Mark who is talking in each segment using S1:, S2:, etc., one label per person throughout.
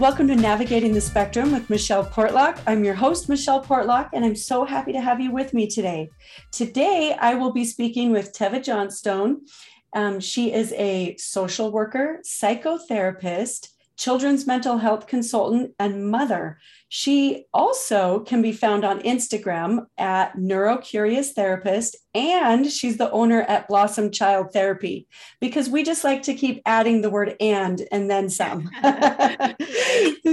S1: welcome to Navigating the Spectrum with Michelle Portlock. I'm your host, Michelle Portlock, and I'm so happy to have you with me today. Today, I will be speaking with Teva Johnstone. Um, she is a social worker, psychotherapist, children's mental health consultant, and mother. She also can be found on Instagram at Neurocurious Therapist, and she's the owner at Blossom Child Therapy because we just like to keep adding the word and and then some.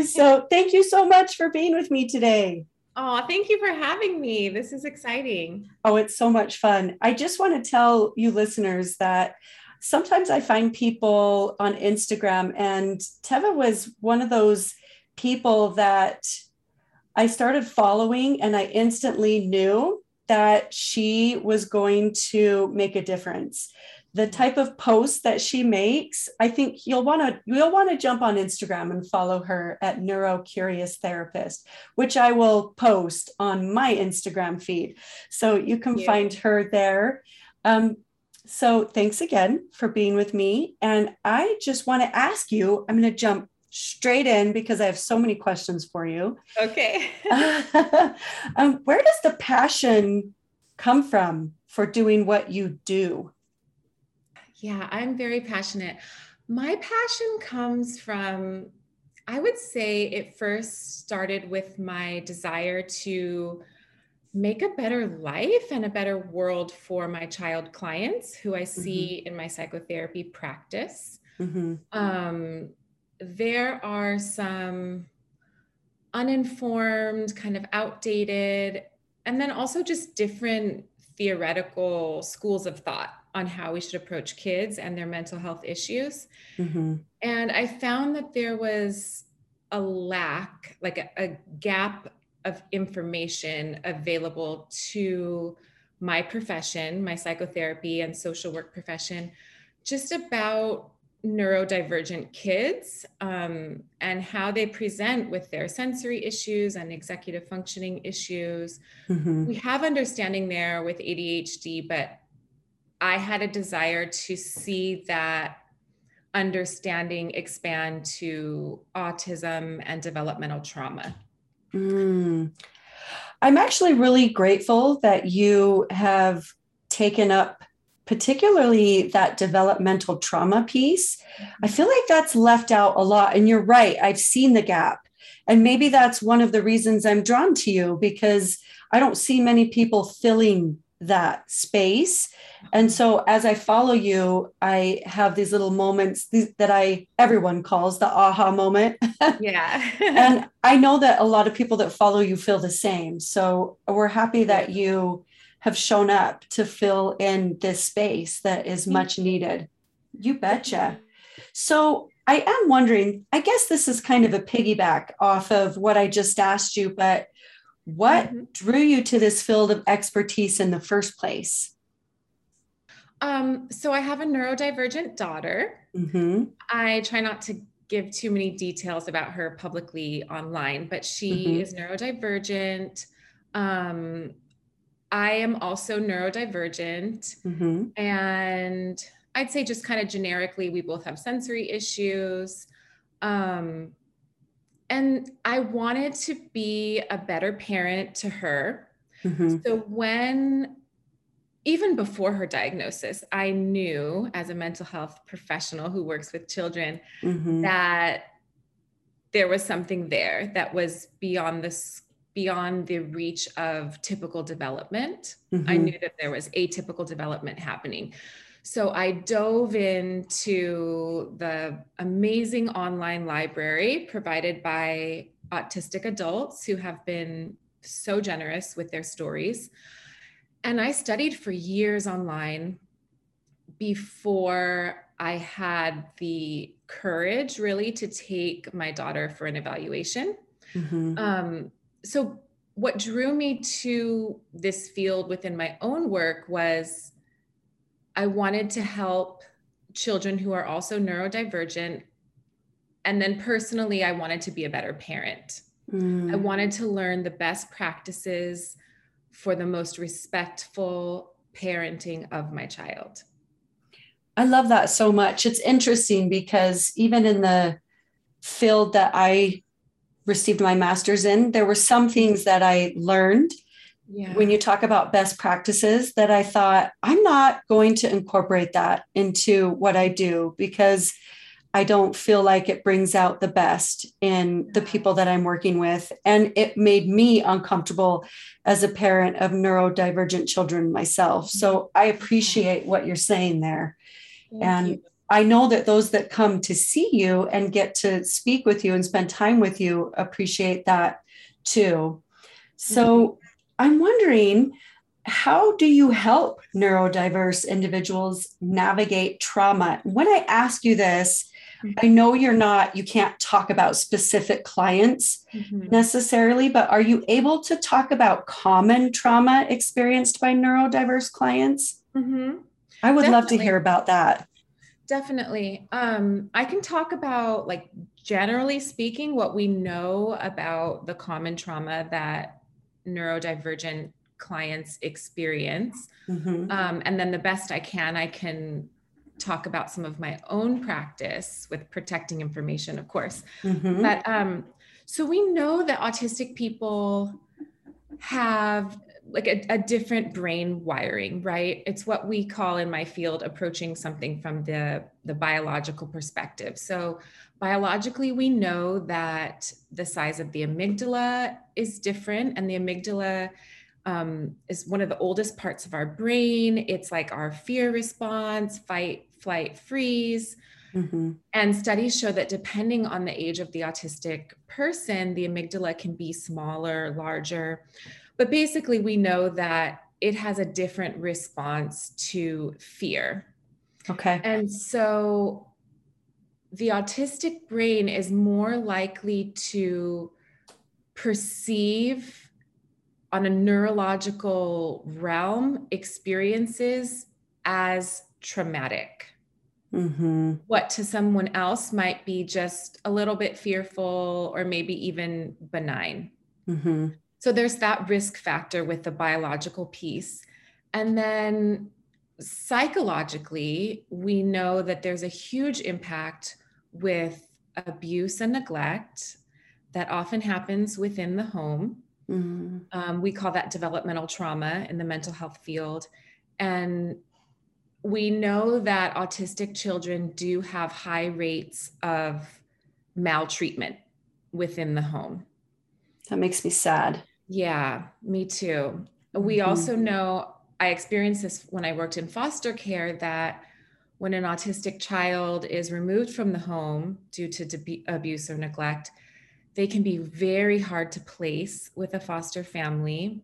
S1: so, thank you so much for being with me today.
S2: Oh, thank you for having me. This is exciting.
S1: Oh, it's so much fun. I just want to tell you listeners that sometimes I find people on Instagram, and Teva was one of those people that I started following, and I instantly knew that she was going to make a difference. The type of posts that she makes, I think you'll want to you'll want to jump on Instagram and follow her at Neurocurious Therapist, which I will post on my Instagram feed, so you can yeah. find her there. Um, so thanks again for being with me. And I just want to ask you, I'm going to jump straight in because I have so many questions for you.
S2: Okay.
S1: um, where does the passion come from for doing what you do?
S2: Yeah, I'm very passionate. My passion comes from, I would say it first started with my desire to make a better life and a better world for my child clients who I see mm-hmm. in my psychotherapy practice. Mm-hmm. Um, there are some uninformed, kind of outdated, and then also just different theoretical schools of thought on how we should approach kids and their mental health issues. Mm-hmm. And I found that there was a lack, like a, a gap of information available to my profession, my psychotherapy and social work profession, just about neurodivergent kids um, and how they present with their sensory issues and executive functioning issues. Mm-hmm. We have understanding there with ADHD, but I had a desire to see that understanding expand to autism and developmental trauma.
S1: Mm. I'm actually really grateful that you have taken up particularly that developmental trauma piece. I mm-hmm. feel like that's left out a lot. And you're right, I've seen the gap. And maybe that's one of the reasons I'm drawn to you because I don't see many people filling that space. And so as I follow you, I have these little moments that I everyone calls the aha moment.
S2: Yeah.
S1: and I know that a lot of people that follow you feel the same. So we're happy that you have shown up to fill in this space that is much needed. You betcha. So I am wondering, I guess this is kind of a piggyback off of what I just asked you, but what mm-hmm. drew you to this field of expertise in the first place?
S2: Um, so I have a neurodivergent daughter. Mm-hmm. I try not to give too many details about her publicly online, but she mm-hmm. is neurodivergent. Um, I am also neurodivergent. Mm-hmm. And I'd say, just kind of generically, we both have sensory issues. Um, and I wanted to be a better parent to her. Mm-hmm. So when even before her diagnosis, I knew as a mental health professional who works with children mm-hmm. that there was something there that was beyond this beyond the reach of typical development. Mm-hmm. I knew that there was atypical development happening. So I dove into the amazing online library provided by autistic adults who have been so generous with their stories. And I studied for years online before I had the courage really to take my daughter for an evaluation. Mm-hmm. Um, so, what drew me to this field within my own work was I wanted to help children who are also neurodivergent. And then personally, I wanted to be a better parent. Mm. I wanted to learn the best practices for the most respectful parenting of my child.
S1: I love that so much. It's interesting because even in the field that I received my master's in. There were some things that I learned yeah. when you talk about best practices that I thought I'm not going to incorporate that into what I do because I don't feel like it brings out the best in the people that I'm working with. And it made me uncomfortable as a parent of neurodivergent children myself. Mm-hmm. So I appreciate what you're saying there. Thank and you. I know that those that come to see you and get to speak with you and spend time with you appreciate that too. So mm-hmm. I'm wondering how do you help neurodiverse individuals navigate trauma? When I ask you this, mm-hmm. I know you're not, you can't talk about specific clients mm-hmm. necessarily, but are you able to talk about common trauma experienced by neurodiverse clients? Mm-hmm. I would Definitely. love to hear about that.
S2: Definitely. Um, I can talk about, like, generally speaking, what we know about the common trauma that neurodivergent clients experience. Mm-hmm. Um, and then the best I can, I can talk about some of my own practice with protecting information, of course. Mm-hmm. But um, so we know that autistic people have like a, a, different brain wiring right? It's what we call in my field approaching something from the the biological perspective. So biologically we know that the size of the amygdala is different and the amygdala um, is one of the oldest parts of our brain. It's like our fear response fight flight freeze. Mm-hmm. and studies show that depending on the age of the autistic person the amygdala can be smaller larger but basically, we know that it has a different response to fear.
S1: Okay.
S2: And so the autistic brain is more likely to perceive on a neurological realm experiences as traumatic. Mm-hmm. What to someone else might be just a little bit fearful or maybe even benign. Mm-hmm. So there's that risk factor with the biological piece. And then psychologically, we know that there's a huge impact with abuse and neglect that often happens within the home. Mm-hmm. Um, we call that developmental trauma in the mental health field. And we know that autistic children do have high rates of maltreatment within the home.
S1: That makes me sad.
S2: Yeah, me too. We mm-hmm. also know I experienced this when I worked in foster care that when an autistic child is removed from the home due to de- abuse or neglect, they can be very hard to place with a foster family.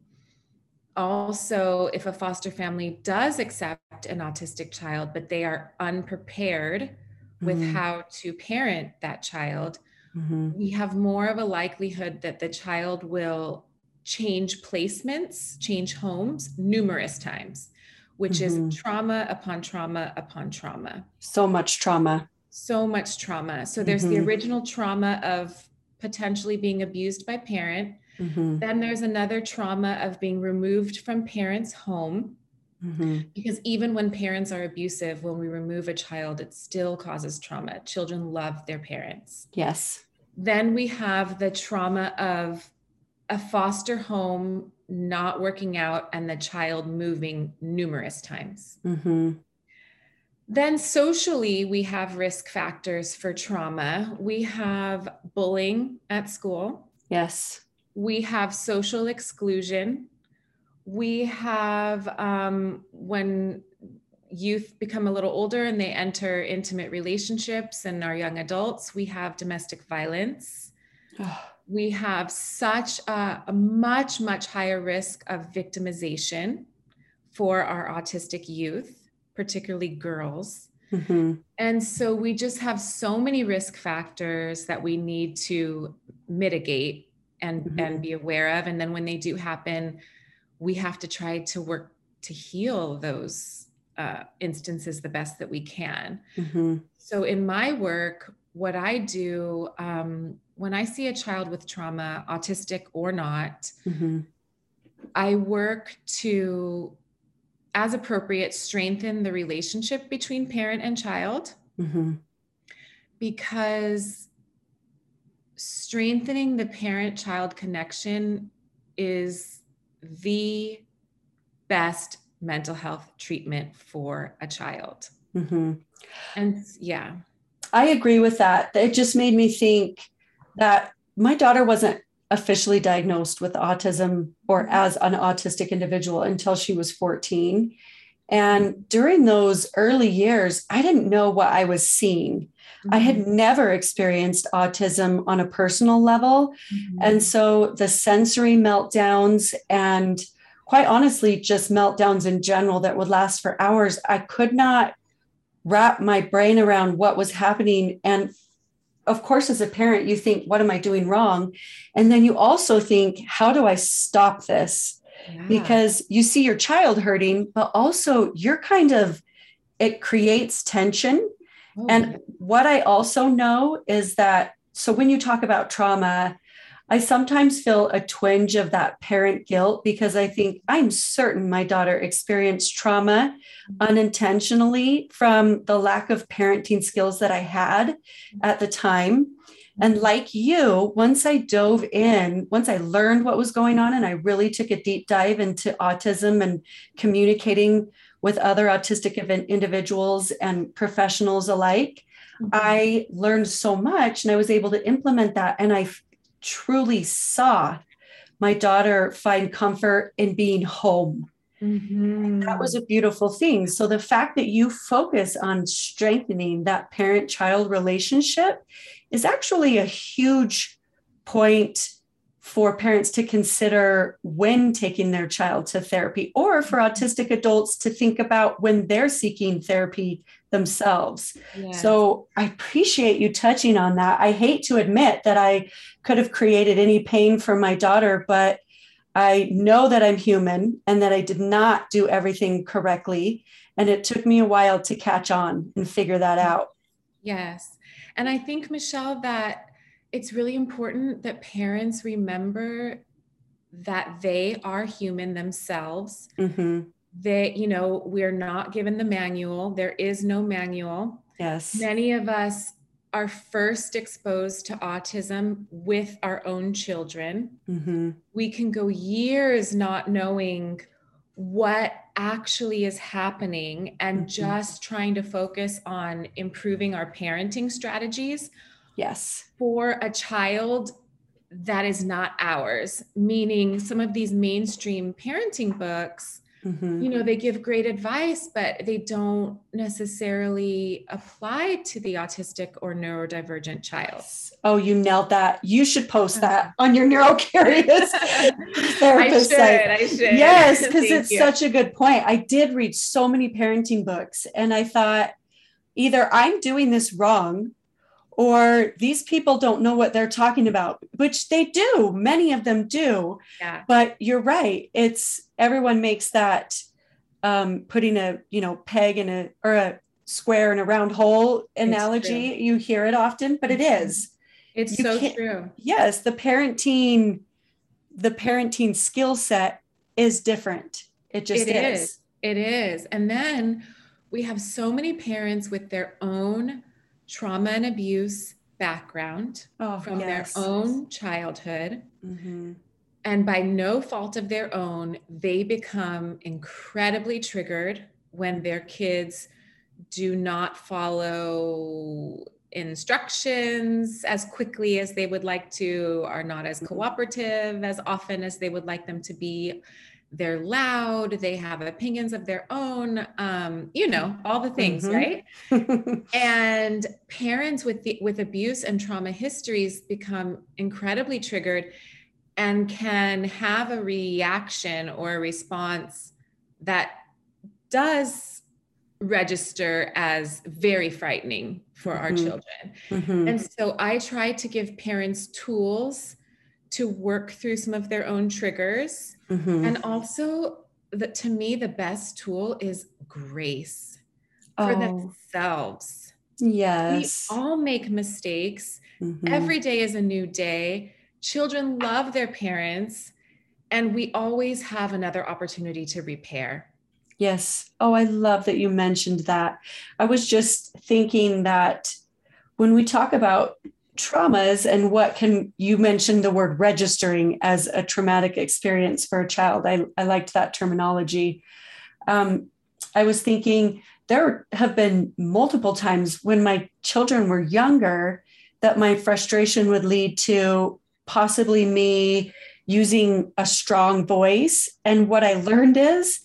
S2: Also, if a foster family does accept an autistic child, but they are unprepared mm-hmm. with how to parent that child, mm-hmm. we have more of a likelihood that the child will change placements, change homes numerous times, which mm-hmm. is trauma upon trauma upon trauma.
S1: So much trauma.
S2: So much trauma. So there's mm-hmm. the original trauma of potentially being abused by parent. Mm-hmm. Then there's another trauma of being removed from parents' home. Mm-hmm. Because even when parents are abusive, when we remove a child, it still causes trauma. Children love their parents.
S1: Yes.
S2: Then we have the trauma of a foster home not working out and the child moving numerous times. Mm-hmm. Then, socially, we have risk factors for trauma. We have bullying at school.
S1: Yes.
S2: We have social exclusion. We have um, when youth become a little older and they enter intimate relationships and are young adults, we have domestic violence we have such a, a, much, much higher risk of victimization for our autistic youth, particularly girls. Mm-hmm. And so we just have so many risk factors that we need to mitigate and, mm-hmm. and be aware of. And then when they do happen, we have to try to work to heal those uh, instances the best that we can. Mm-hmm. So in my work, what I do, um, when I see a child with trauma, autistic or not, mm-hmm. I work to, as appropriate, strengthen the relationship between parent and child. Mm-hmm. Because strengthening the parent child connection is the best mental health treatment for a child. Mm-hmm. And yeah.
S1: I agree with that. It just made me think that my daughter wasn't officially diagnosed with autism or as an autistic individual until she was 14. And during those early years, I didn't know what I was seeing. Mm-hmm. I had mm-hmm. never experienced autism on a personal level. Mm-hmm. And so the sensory meltdowns and quite honestly, just meltdowns in general that would last for hours, I could not wrap my brain around what was happening. And of course, as a parent, you think, what am I doing wrong? And then you also think, how do I stop this? Yeah. Because you see your child hurting, but also you're kind of, it creates tension. Oh, and yeah. what I also know is that, so when you talk about trauma, I sometimes feel a twinge of that parent guilt because I think I'm certain my daughter experienced trauma mm-hmm. unintentionally from the lack of parenting skills that I had mm-hmm. at the time. Mm-hmm. And like you, once I dove in, once I learned what was going on, and I really took a deep dive into autism and communicating with other autistic individuals and professionals alike, mm-hmm. I learned so much and I was able to implement that. And I truly saw my daughter find comfort in being home. Mm-hmm. That was a beautiful thing. So, the fact that you focus on strengthening that parent child relationship is actually a huge point for parents to consider when taking their child to therapy, or for mm-hmm. autistic adults to think about when they're seeking therapy themselves. Yes. So I appreciate you touching on that. I hate to admit that I could have created any pain for my daughter, but I know that I'm human and that I did not do everything correctly. And it took me a while to catch on and figure that out.
S2: Yes. And I think, Michelle, that it's really important that parents remember that they are human themselves. Mm-hmm they you know we're not given the manual there is no manual
S1: yes
S2: many of us are first exposed to autism with our own children mm-hmm. we can go years not knowing what actually is happening and mm-hmm. just trying to focus on improving our parenting strategies
S1: yes
S2: for a child that is not ours meaning some of these mainstream parenting books Mm-hmm. You know, they give great advice, but they don't necessarily apply to the autistic or neurodivergent child.
S1: Oh, you nailed that. You should post that uh-huh. on your neurocurious therapist
S2: I should,
S1: site.
S2: I should.
S1: Yes, because it's you. such a good point. I did read so many parenting books and I thought either I'm doing this wrong or these people don't know what they're talking about, which they do. Many of them do.
S2: Yeah.
S1: But you're right. It's everyone makes that um, putting a you know peg in a or a square in a round hole analogy. You hear it often, but it mm-hmm.
S2: It's you so true.
S1: Yes, the parenting, the parenting skill set is different. It just it is. is.
S2: It is. And then we have so many parents with their own trauma and abuse background oh, from yes. their own childhood. Mm-hmm. And by no fault of their own, they become incredibly triggered when their kids do not follow instructions as quickly as they would like to, are not as mm-hmm. cooperative as often as they would like them to be they're loud they have opinions of their own um, you know all the things mm-hmm. right and parents with the with abuse and trauma histories become incredibly triggered and can have a reaction or a response that does register as very frightening for mm-hmm. our children mm-hmm. and so i try to give parents tools to work through some of their own triggers. Mm-hmm. And also, that to me, the best tool is grace for oh. themselves.
S1: Yes.
S2: We all make mistakes. Mm-hmm. Every day is a new day. Children love their parents, and we always have another opportunity to repair.
S1: Yes. Oh, I love that you mentioned that. I was just thinking that when we talk about traumas and what can you mentioned the word registering as a traumatic experience for a child. I, I liked that terminology. Um, I was thinking there have been multiple times when my children were younger that my frustration would lead to possibly me using a strong voice. And what I learned is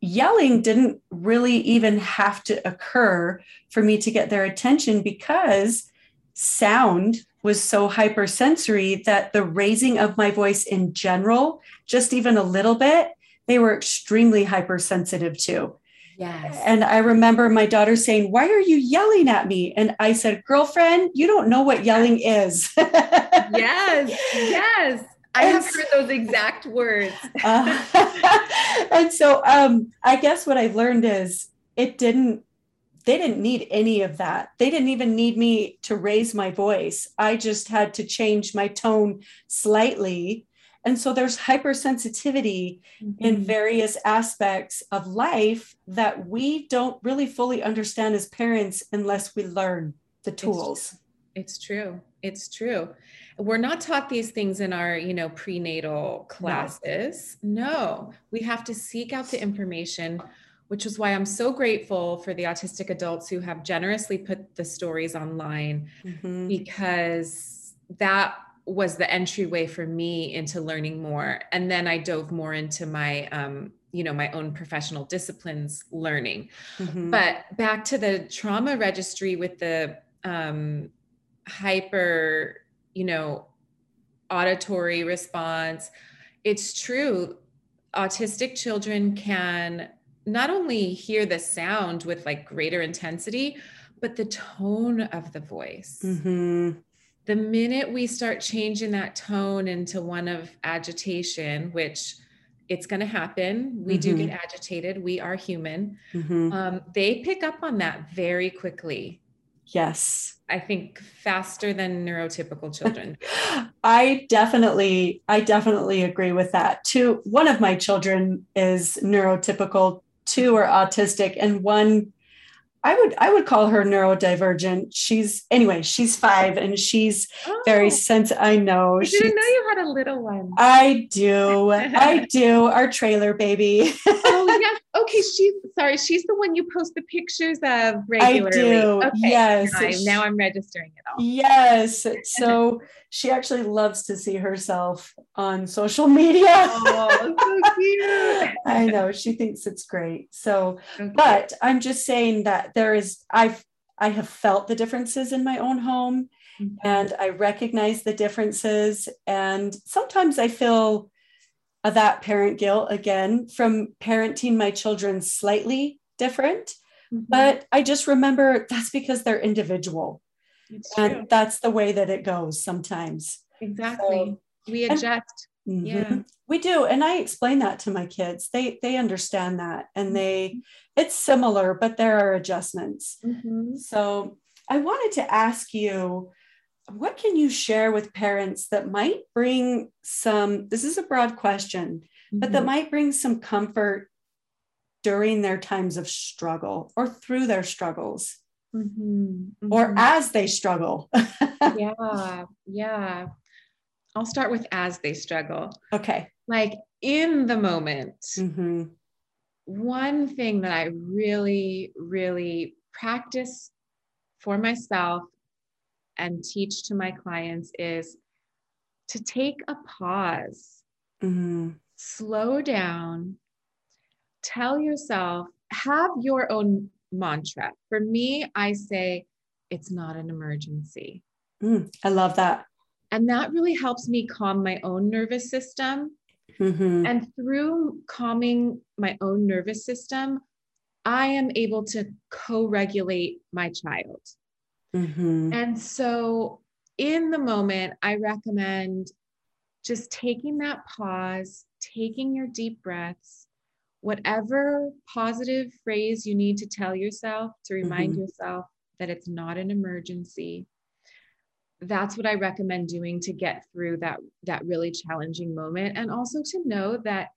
S1: yelling didn't really even have to occur for me to get their attention because sound was so hypersensory that the raising of my voice in general, just even a little bit, they were extremely hypersensitive to.
S2: Yes.
S1: And I remember my daughter saying, Why are you yelling at me? And I said, Girlfriend, you don't know what yelling is.
S2: yes. Yes. I have heard those exact words.
S1: uh, and so um, I guess what I've learned is it didn't, they didn't need any of that. They didn't even need me to raise my voice. I just had to change my tone slightly and so there's hypersensitivity mm-hmm. in various aspects of life that we don't really fully understand as parents unless we learn the tools.
S2: It's true. It's true. We're not taught these things in our, you know, prenatal classes. No, no. we have to seek out the information which is why I'm so grateful for the autistic adults who have generously put the stories online mm-hmm. because that was the entryway for me into learning more and then i dove more into my um, you know my own professional disciplines learning mm-hmm. but back to the trauma registry with the um, hyper you know auditory response it's true autistic children can not only hear the sound with like greater intensity but the tone of the voice mm-hmm the minute we start changing that tone into one of agitation, which it's going to happen, we mm-hmm. do get agitated, we are human, mm-hmm. um, they pick up on that very quickly.
S1: Yes.
S2: I think faster than neurotypical children.
S1: I definitely, I definitely agree with that. Two, one of my children is neurotypical, two are autistic, and one I would I would call her neurodivergent. She's anyway, she's five and she's oh, very sensitive. I know.
S2: I didn't know you had a little one.
S1: I do. I do. Our trailer baby.
S2: oh yes. Okay, she's sorry. She's the one you post the pictures of regularly. I do.
S1: Okay. Yes.
S2: Now, I, now I'm registering it all.
S1: Yes. So she actually loves to see herself on social media.
S2: Oh, so cute.
S1: I know. She thinks it's great. So, okay. but I'm just saying that there is, I've, I have felt the differences in my own home mm-hmm. and I recognize the differences. And sometimes I feel that parent guilt again from parenting my children slightly different. Mm-hmm. But I just remember that's because they're individual and that's the way that it goes sometimes
S2: exactly so, we adjust and, yeah mm-hmm.
S1: we do and i explain that to my kids they they understand that and they mm-hmm. it's similar but there are adjustments mm-hmm. so i wanted to ask you what can you share with parents that might bring some this is a broad question mm-hmm. but that mm-hmm. might bring some comfort during their times of struggle or through their struggles mm-hmm, or mm-hmm. as they struggle.
S2: yeah, yeah. I'll start with as they struggle.
S1: Okay.
S2: Like in the moment, mm-hmm. one thing that I really, really practice for myself and teach to my clients is to take a pause, mm-hmm. slow down, tell yourself, have your own mantra. For me, I say, it's not an emergency.
S1: Mm, I love that.
S2: And that really helps me calm my own nervous system. Mm-hmm. And through calming my own nervous system, I am able to co regulate my child. Mm-hmm. And so, in the moment, I recommend just taking that pause, taking your deep breaths, whatever positive phrase you need to tell yourself to remind mm-hmm. yourself that it's not an emergency that's what i recommend doing to get through that that really challenging moment and also to know that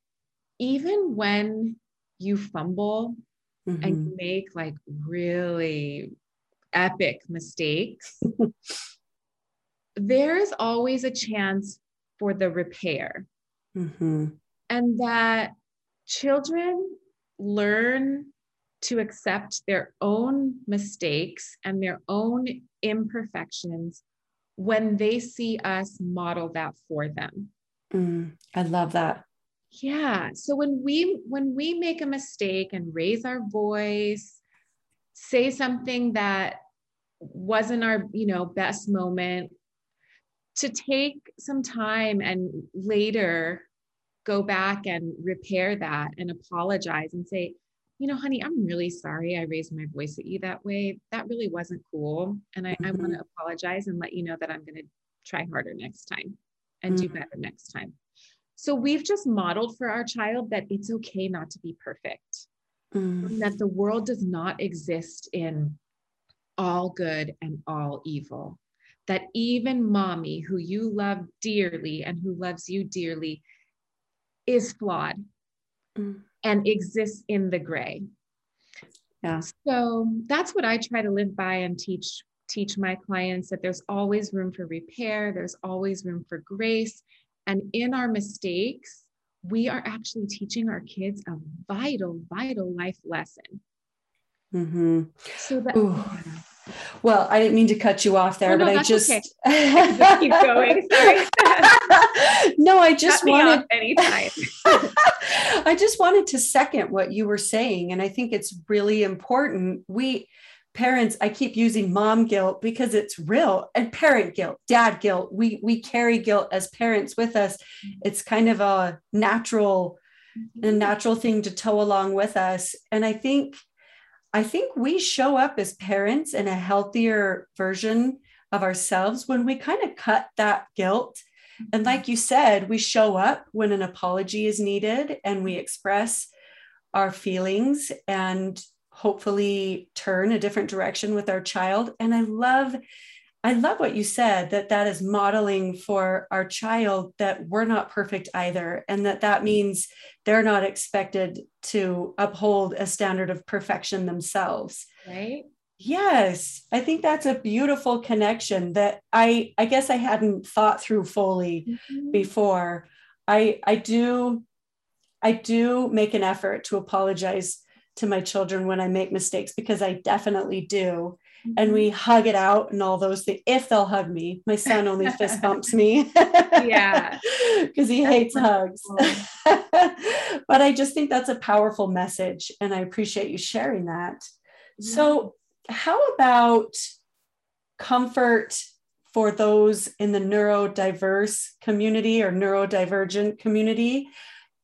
S2: even when you fumble mm-hmm. and make like really epic mistakes there's always a chance for the repair. Mm-hmm. And that children learn to accept their own mistakes and their own imperfections when they see us model that for them.
S1: Mm, I love that.
S2: Yeah. So when we when we make a mistake and raise our voice, say something that wasn't our, you know, best moment, to take some time and later go back and repair that and apologize and say, you know, honey, I'm really sorry I raised my voice at you that way. That really wasn't cool. And I, mm-hmm. I want to apologize and let you know that I'm going to try harder next time and mm-hmm. do better next time. So we've just modeled for our child that it's okay not to be perfect, mm-hmm. that the world does not exist in all good and all evil. That even mommy, who you love dearly and who loves you dearly, is flawed. Mm and exists in the gray.
S1: Yeah.
S2: So that's what I try to live by and teach teach my clients that there's always room for repair, there's always room for grace, and in our mistakes, we are actually teaching our kids a vital, vital life lesson.
S1: Mm-hmm. So that. Well, I didn't mean to cut you off there, oh, no, but I just okay. keep going. Sorry. no, I just wanted anytime. I just wanted to second what you were saying, and I think it's really important. We parents, I keep using mom guilt because it's real, and parent guilt, dad guilt. We we carry guilt as parents with us. It's kind of a natural, a mm-hmm. natural thing to tow along with us, and I think I think we show up as parents in a healthier version of ourselves when we kind of cut that guilt. And like you said, we show up when an apology is needed and we express our feelings and hopefully turn a different direction with our child. And I love I love what you said that that is modeling for our child that we're not perfect either and that that means they're not expected to uphold a standard of perfection themselves.
S2: Right?
S1: Yes, I think that's a beautiful connection that I I guess I hadn't thought through fully mm-hmm. before. I I do I do make an effort to apologize to my children when I make mistakes because I definitely do. And we mm-hmm. hug it out and all those things if they'll hug me. My son only fist bumps me.
S2: Yeah.
S1: Because he that's hates hugs. But i just think that's a powerful message and i appreciate you sharing that. Yeah. so how about comfort for those in the neurodiverse community or neurodivergent community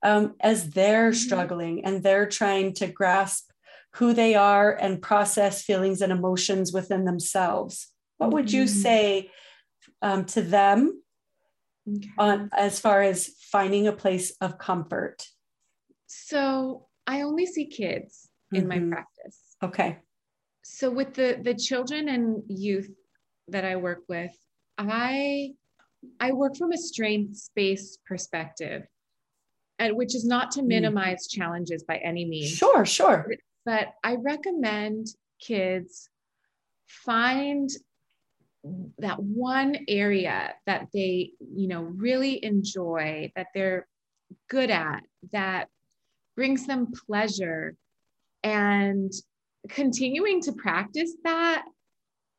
S1: um, as they're mm-hmm. struggling and they're trying to grasp who they are and process feelings and emotions within themselves. What would you mm-hmm. say um, to them okay. on as far as finding a place of comfort?
S2: So I only see kids in mm-hmm. my practice.
S1: Okay.
S2: So with the the children and youth that I work with, I I work from a strength-based perspective, and which is not to mm. minimize mm. challenges by any means.
S1: Sure, sure
S2: but I recommend kids find that one area that they, you know, really enjoy, that they're good at, that brings them pleasure and continuing to practice that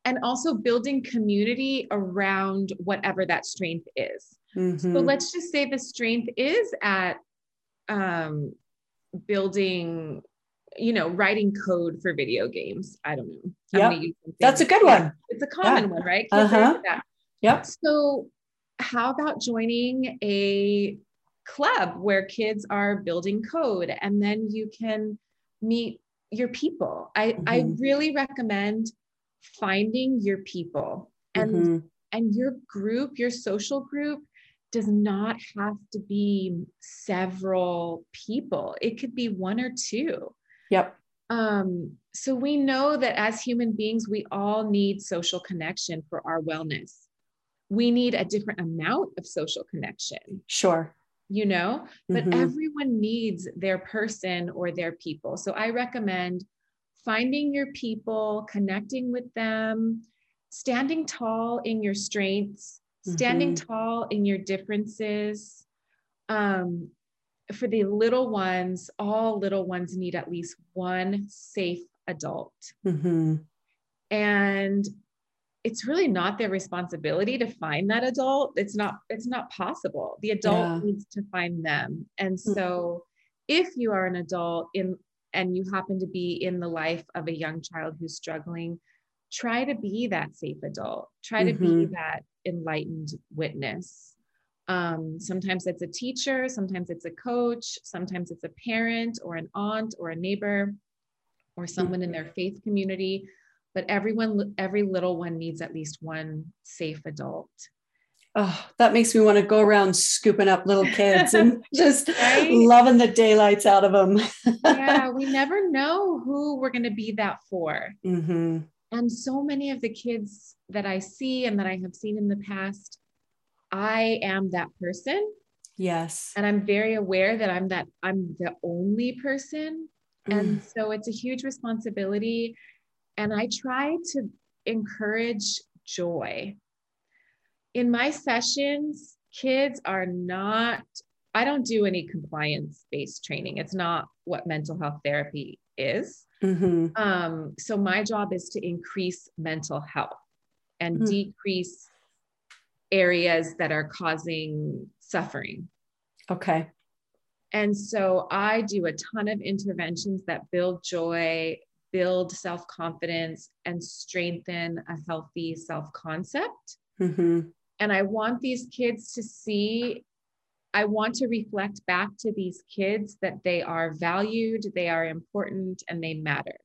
S2: and also building community around whatever that strength is. Mm-hmm. So let's just say the strength is at um, building you know, writing code for video games. I don't know.
S1: Yeah, that's a good one.
S2: It's a common yeah. one, right?
S1: uh-huh. Yep.
S2: So, how about joining a club where kids are building code, and then you can meet your people? I mm-hmm. I really recommend finding your people and mm-hmm. and your group, your social group does not have to be several people. It could be one or two.
S1: Yep.
S2: Um, so we know that as human beings, we all need social connection for our wellness. We need a different amount of social connection.
S1: Sure.
S2: You know, but mm-hmm. everyone needs their person or their people. So I recommend finding your people, connecting with them, standing tall in your strengths, standing mm-hmm. tall in your differences. Um, for the little ones, all little ones need at least one safe adult. Mm-hmm. And it's really not their responsibility to find that adult. It's not, it's not possible. The adult yeah. needs to find them. And mm. so if you are an adult in and you happen to be in the life of a young child who's struggling, try to be that safe adult. Try mm-hmm. to be mm-hmm. that enlightened witness. Um, sometimes it's a teacher, sometimes it's a coach, sometimes it's a parent or an aunt or a neighbor or someone in their mm-hmm. faith community. But everyone, every little one needs at least one safe adult.
S1: Oh, that makes me want to go around scooping up little kids and just right? loving the daylights out of them.
S2: yeah, we never know who we're going to be that for. Mm-hmm. And so many of the kids that I see and that I have seen in the past, I am that person.
S1: Yes.
S2: And I'm very aware that I'm that I'm the only person. Mm. And so it's a huge responsibility. And I try to encourage joy. In my sessions, kids are not, I don't do any compliance based training. It's not what mental health therapy is. Mm-hmm. Um, so my job is to increase mental health and mm-hmm. decrease areas that are causing suffering.
S1: Okay.
S2: And so I do a ton of interventions that build joy, build self confidence, and strengthen a healthy self concept. Mm-hmm. And I want these kids to see I want to reflect back to these kids that they are valued, they are important, and they matter.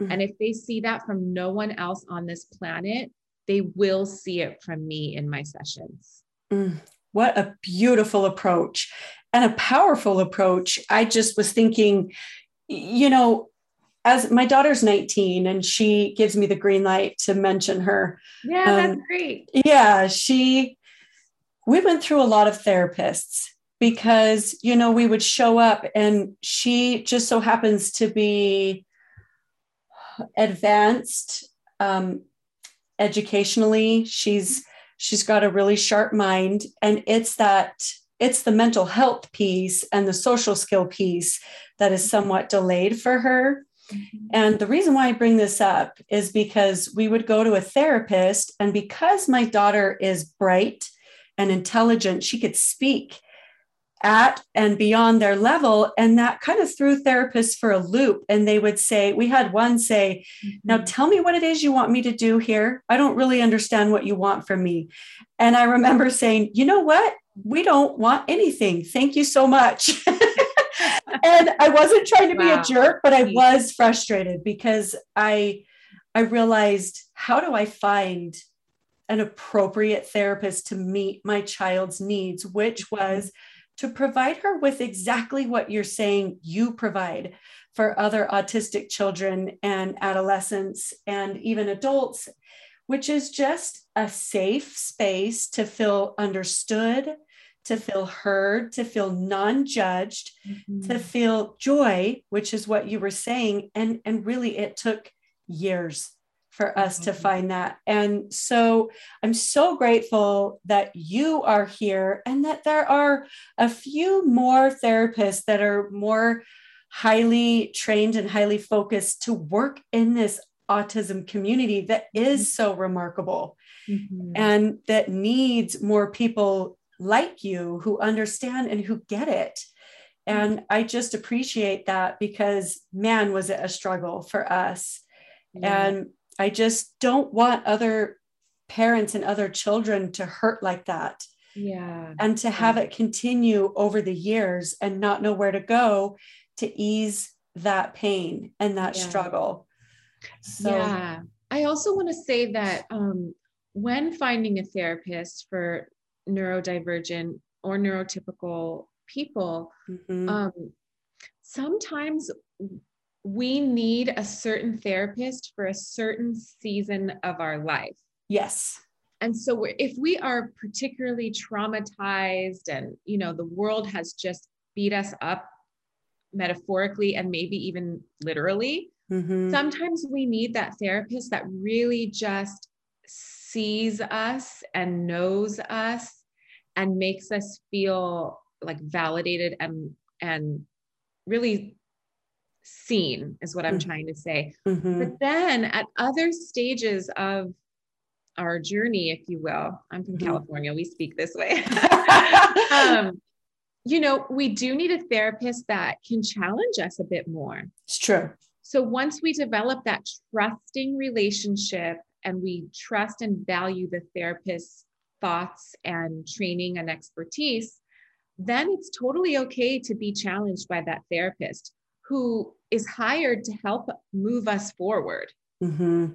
S2: Mm-hmm. And if they see that from no one else on this planet, they will see it from me in my sessions.
S1: Mm, what a beautiful approach and a powerful approach. I just was thinking, you know, as my daughter's 19 and she gives me the green light to mention her.
S2: Yeah, um, that's great.
S1: Yeah, she we went through a lot of therapists because you know we would show up and she just so happens to be advanced um, educationally she's she's got a really sharp mind and it's that it's the mental health piece and the social skill piece that is somewhat delayed for her mm-hmm. and the reason why I bring this up is because we would go to a therapist, and because my daughter is bright and intelligent, she could speak at and beyond their level. And that kind of threw therapists for a loop. And they would say, We had one say, mm-hmm. Now tell me what it is you want me to do here. I don't really understand what you want from me. And I remember saying, You know what? We don't want anything. Thank you so much. and I wasn't trying to wow. be a jerk, but I was frustrated because I I realized how do I find an appropriate therapist to meet my child's needs, which mm-hmm. was to provide her with exactly what you're saying you provide for other autistic children and adolescents and even adults, which is just a safe space to feel understood, to feel heard, to feel non judged, mm-hmm. to feel joy, which is what you were saying. And, and really, it took years for us mm-hmm. to find that. And so I'm so grateful that you are here and that there are a few more therapists that are more highly trained and highly focused to work in this autism community that is mm-hmm. so remarkable mm-hmm. and that needs more people like you who understand and who get it. Mm-hmm. And I just appreciate that because man, was it a struggle for us. Yeah. And I just don't want other parents and other children to hurt like that.
S2: Yeah.
S1: And to have it continue over the years and not know where to go to ease that pain and that yeah. struggle.
S2: So, yeah. I also want to say that um, when finding a therapist for neurodivergent or neurotypical people, mm-hmm. um, sometimes we need a certain therapist for a certain season of our life.
S1: Yes.
S2: And so if we are particularly traumatized and you know the world has just beat us up metaphorically and maybe even literally, mm-hmm. sometimes we need that therapist that really just sees us and knows us and makes us feel like validated and and really seen is what i'm mm-hmm. trying to say mm-hmm. but then at other stages of our journey if you will i'm from mm-hmm. california we speak this way um, you know we do need a therapist that can challenge us a bit more
S1: it's true
S2: so once we develop that trusting relationship and we trust and value the therapist's thoughts and training and expertise, then it's totally okay to be challenged by that therapist who is hired to help move us forward. Mm-hmm.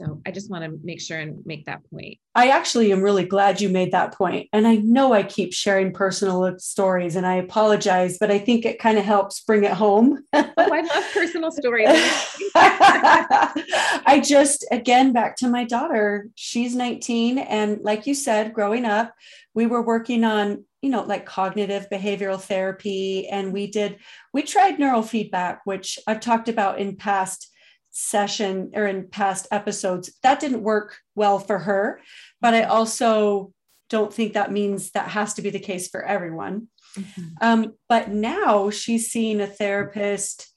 S2: So I just want to make sure and make that point.
S1: I actually am really glad you made that point. And I know I keep sharing personal stories and I apologize, but I think it kind of helps bring it home.
S2: oh, I love personal stories.
S1: I just, again, back to my daughter, she's 19. And like you said, growing up, we were working on you know like cognitive behavioral therapy and we did we tried neurofeedback which i've talked about in past session or in past episodes that didn't work well for her but i also don't think that means that has to be the case for everyone mm-hmm. um, but now she's seeing a therapist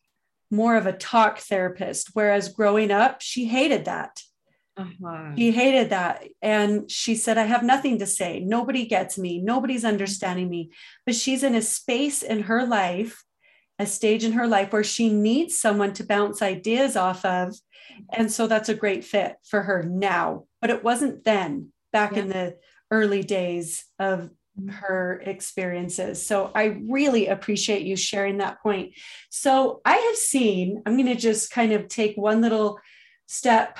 S1: more of a talk therapist whereas growing up she hated that uh-huh. She hated that. And she said, I have nothing to say. Nobody gets me. Nobody's understanding me. But she's in a space in her life a stage in her life where she needs someone to bounce ideas off of. And so that's a great fit for her now. But it wasn't then, back yeah. in the early days of mm-hmm. her experiences. So I really appreciate you sharing that point. So I have seen, I'm going to just kind of take one little step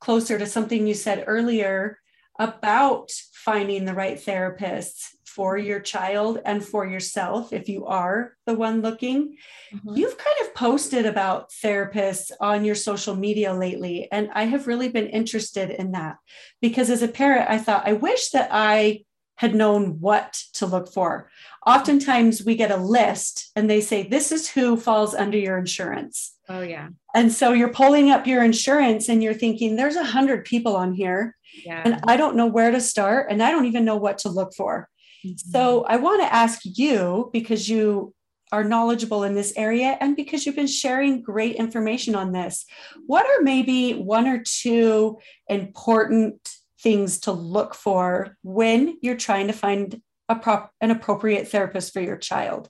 S1: closer to something you said earlier about finding the right therapists for your child and for yourself if you are the one looking. Mm-hmm. You've kind of posted about therapists on your social media lately, and I have really been interested in that because as a parent, I thought, I wish that I had known what to look for. Oftentimes, we get a list and they say, This is who falls under your insurance.
S2: Oh, yeah.
S1: And so you're pulling up your insurance and you're thinking, There's a hundred people on here. Yeah. And I don't know where to start and I don't even know what to look for. Mm-hmm. So I want to ask you because you are knowledgeable in this area and because you've been sharing great information on this. What are maybe one or two important things to look for when you're trying to find a prop, an appropriate therapist for your child?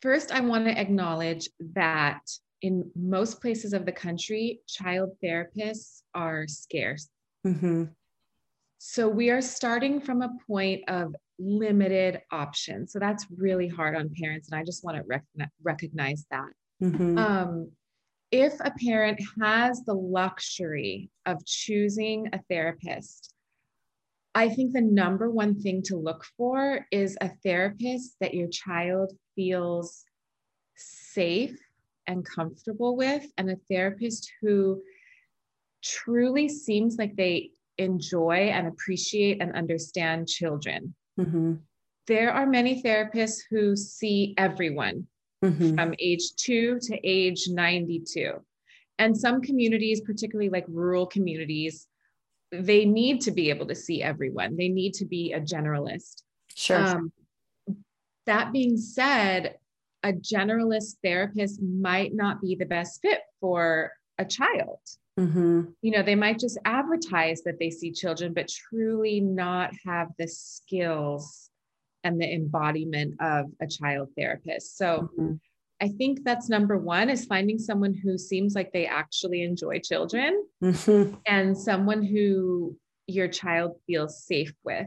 S2: First, I want to acknowledge that in most places of the country, child therapists are scarce. Mm-hmm. So we are starting from a point of limited options. So that's really hard on parents. And I just want to rec- recognize that. Mm-hmm. Um, if a parent has the luxury of choosing a therapist, I think the number one thing to look for is a therapist that your child feels safe and comfortable with, and a therapist who truly seems like they enjoy and appreciate and understand children. Mm-hmm. There are many therapists who see everyone mm-hmm. from age two to age 92. And some communities, particularly like rural communities, they need to be able to see everyone. They need to be a generalist.
S1: Sure. Um,
S2: that being said, a generalist therapist might not be the best fit for a child. Mm-hmm. You know, they might just advertise that they see children, but truly not have the skills and the embodiment of a child therapist. So mm-hmm. I think that's number one is finding someone who seems like they actually enjoy children mm-hmm. and someone who your child feels safe with.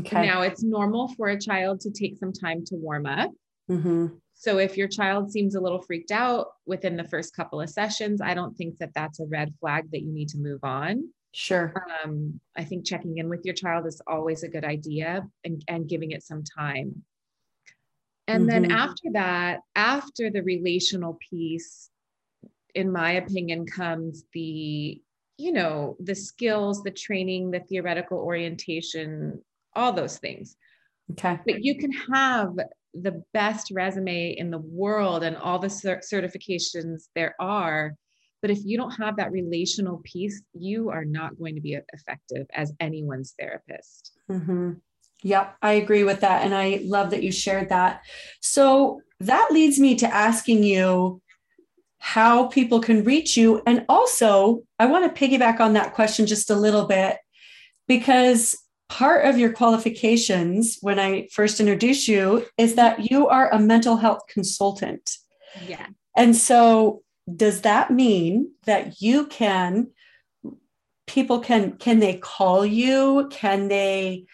S2: Okay. Now, it's normal for a child to take some time to warm up. Mm-hmm. So if your child seems a little freaked out within the first couple of sessions, I don't think that that's a red flag that you need to move on.
S1: Sure.
S2: Um, I think checking in with your child is always a good idea and, and giving it some time. And mm-hmm. then after that, after the relational piece, in my opinion, comes the, you know, the skills, the training, the theoretical orientation, all those things.
S1: Okay.
S2: But you can have the best resume in the world and all the cert- certifications there are But if you don't have that relational piece, you are not going to be effective as anyone's therapist.
S1: Mm-hmm. Yep, I agree with that. And I love that you shared that. So that leads me to asking you how people can reach you. And also, I want to piggyback on that question just a little bit because part of your qualifications when I first introduced you is that you are a mental health consultant.
S2: Yeah.
S1: And so, does that mean that you can? People can can they call you? Can they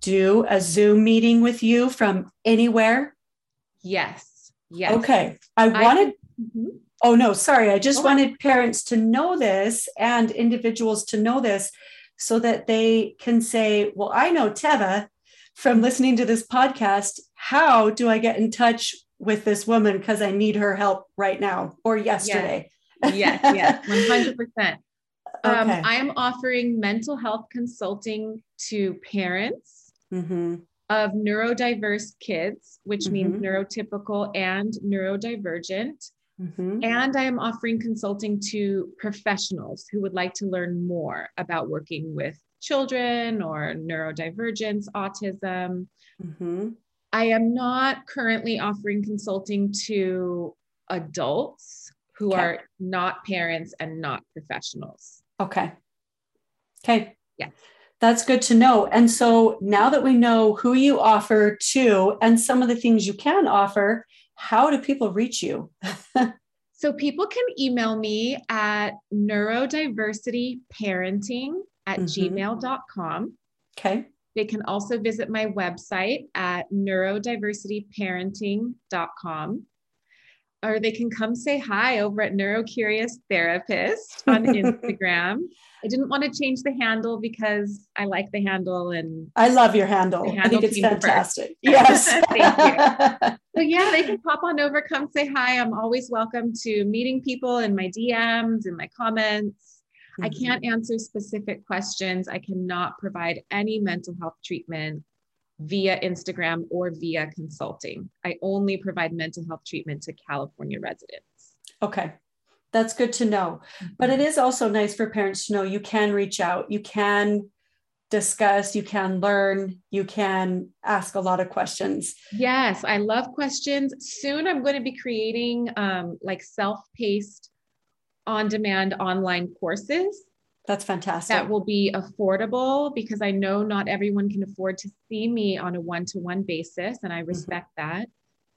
S1: do a Zoom meeting with you from anywhere?
S2: Yes. Yes.
S1: Okay. I wanted. I, mm-hmm. Oh no, sorry. I just wanted parents to know this and individuals to know this so that they can say, well, I know Teva from listening to this podcast. How do I get in touch with this woman? Because I need her help right now or yesterday.
S2: Yes, yes, yes 100%. Um. I am offering mental health consulting to parents mm-hmm. of neurodiverse kids, which mm-hmm. means neurotypical and neurodivergent. Mm-hmm. And I am offering consulting to professionals who would like to learn more about working with children or neurodivergence, autism. Mm-hmm. I am not currently offering consulting to adults who okay. are not parents and not professionals.
S1: Okay. Okay.
S2: Yeah.
S1: That's good to know. And so now that we know who you offer to and some of the things you can offer, how do people reach you?
S2: so people can email me at neurodiversityparenting at mm-hmm. gmail.com.
S1: Okay.
S2: They can also visit my website at neurodiversityparenting.com or they can come say hi over at Neurocurious Therapist on Instagram. I didn't want to change the handle because I like the handle and
S1: I love your handle. handle I think it's fantastic. Yes. Thank
S2: you. so yeah, they can pop on over, come say hi. I'm always welcome to meeting people in my DMs and my comments. Mm-hmm. I can't answer specific questions. I cannot provide any mental health treatment via Instagram or via consulting. I only provide mental health treatment to California residents.
S1: Okay. That's good to know. But it mm-hmm. also nice for parents to know you can reach out, you can discuss, you can learn, you can ask a lot of questions.
S2: Yes, I love questions. Soon I'm going to be creating um, like self paced on demand online courses
S1: that's fantastic.
S2: That will be affordable because I know not everyone can afford to see me on a one to one basis, and I mm-hmm. respect mm-hmm. that.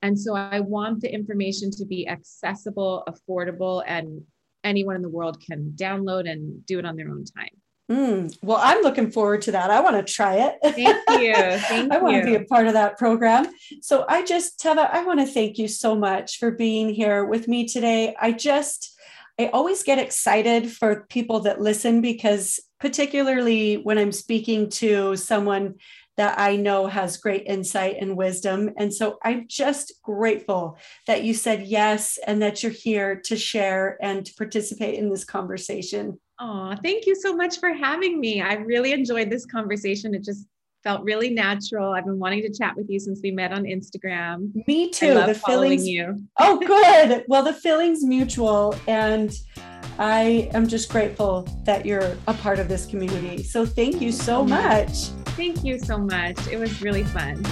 S2: And so I want the information to be accessible, affordable, and anyone in the world can download and do it on their own time.
S1: Mm, well, I'm looking forward to that. I want to try it.
S2: Thank you. Thank
S1: I want to be a part of that program. So I just, Teva, I want to thank you so much for being here with me today. I just, I always get excited for people that listen because, particularly when I'm speaking to someone that I know has great insight and wisdom. And so I'm just grateful that you said yes and that you're here to share and to participate in this conversation.
S2: Oh, thank you so much for having me. I really enjoyed this conversation. It just felt really natural. I've been wanting to chat with you since we met on Instagram.
S1: Me too. the feelings you. oh, good. Well, the feelings mutual, and I am just grateful that you're a part of this community. So thank you so much.
S2: Thank you so much. It was really fun.